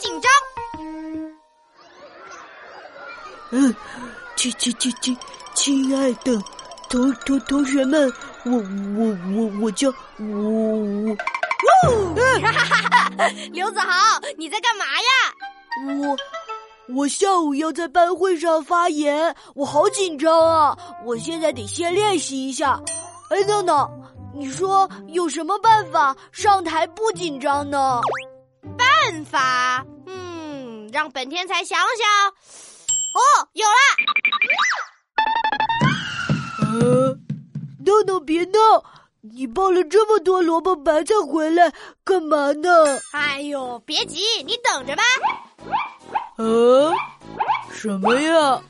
紧张。嗯，亲亲亲亲，亲爱的同同同学们，我我我我叫我我，哈哈哈！刘子豪，你在干嘛呀？我。我下午要在班会上发言，我好紧张啊！我现在得先练习一下。哎，闹闹，你说有什么办法上台不紧张呢？办法？嗯，让本天才想想。哦，有了！呃，豆豆别闹，你抱了这么多萝卜白菜回来干嘛呢？哎呦，别急，你等着吧。嗯，什么呀？哦，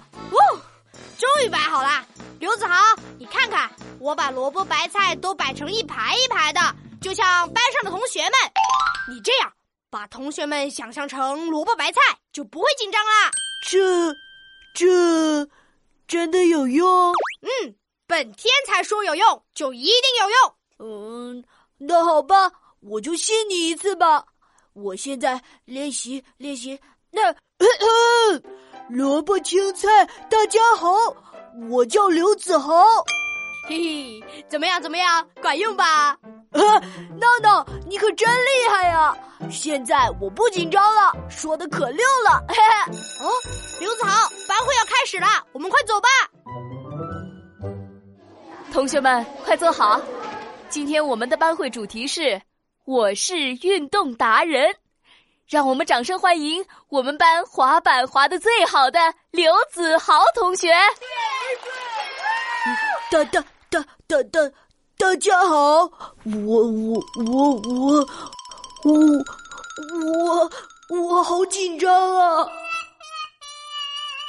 终于摆好了。刘子豪，你看看，我把萝卜白菜都摆成一排一排的，就像班上的同学们。你这样把同学们想象成萝卜白菜，就不会紧张啦。这，这真的有用？嗯，本天才说有用，就一定有用。嗯，那好吧，我就信你一次吧。我现在练习练习。那，萝卜青菜，大家好，我叫刘子豪。嘿嘿，怎么样？怎么样？管用吧？闹闹，你可真厉害呀！现在我不紧张了，说的可溜了。嘿嘿。哦，刘子豪，班会要开始了，我们快走吧。同学们，快坐好。今天我们的班会主题是“我是运动达人”。让我们掌声欢迎我们班滑板滑的最好的刘子豪同学。大大大大大大家好，我我我我我我我好紧张啊！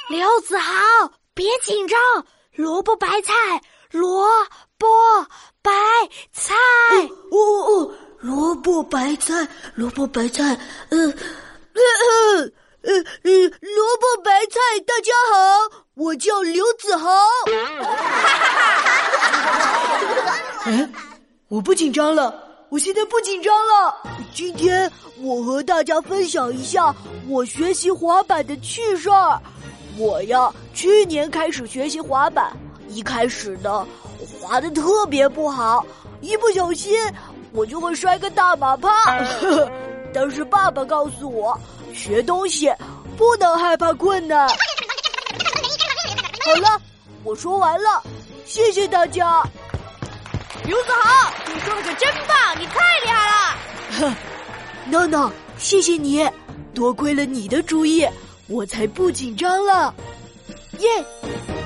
刘子豪，别紧张，萝卜白菜，萝卜白菜。哦哦。萝卜白菜，萝卜白菜，嗯，嗯嗯嗯，萝卜白菜，大家好，我叫刘子豪。哈哈哈！哈哈哎，我不紧张了，我现在不紧张了。今天我和大家分享一下我学习滑板的趣事儿。我呀，去年开始学习滑板，一开始呢，滑的特别不好，一不小心。我就会摔个大马趴，但是爸爸告诉我，学东西不能害怕困难。好了，我说完了，谢谢大家。刘子豪，你说的可真棒，你太厉害了。哼，闹闹，谢谢你，多亏了你的主意，我才不紧张了。耶。